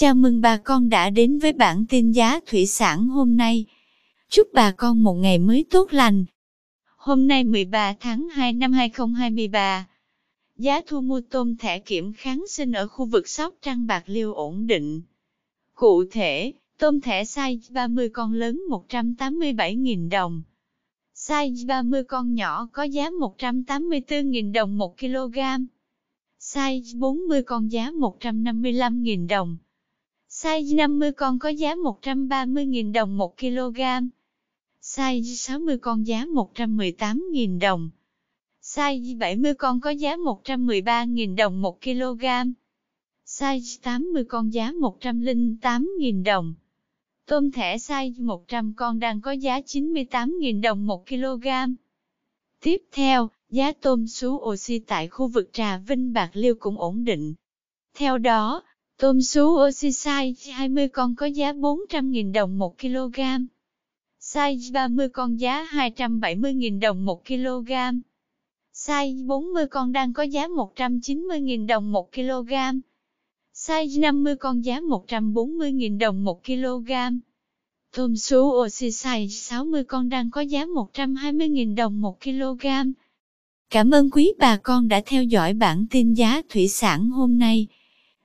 Chào mừng bà con đã đến với bản tin giá thủy sản hôm nay. Chúc bà con một ngày mới tốt lành. Hôm nay 13 tháng 2 năm 2023, giá thu mua tôm thẻ kiểm kháng sinh ở khu vực Sóc Trăng Bạc Liêu ổn định. Cụ thể, tôm thẻ size 30 con lớn 187.000 đồng. Size 30 con nhỏ có giá 184.000 đồng 1 kg. Size 40 con giá 155.000 đồng. Size 50 con có giá 130.000 đồng 1 kg. Size 60 con giá 118.000 đồng. Size 70 con có giá 113.000 đồng 1 kg. Size 80 con giá 108.000 đồng. Tôm thẻ size 100 con đang có giá 98.000 đồng 1 kg. Tiếp theo, giá tôm sú oxy tại khu vực Trà Vinh Bạc Liêu cũng ổn định. Theo đó, tôm sú oxy size 20 con có giá 400.000 đồng 1 kg. Size 30 con giá 270.000 đồng 1 kg. Size 40 con đang có giá 190.000 đồng 1 kg. Size 50 con giá 140.000 đồng 1 kg. Tôm sú oxy size 60 con đang có giá 120.000 đồng 1 kg. Cảm ơn quý bà con đã theo dõi bản tin giá thủy sản hôm nay.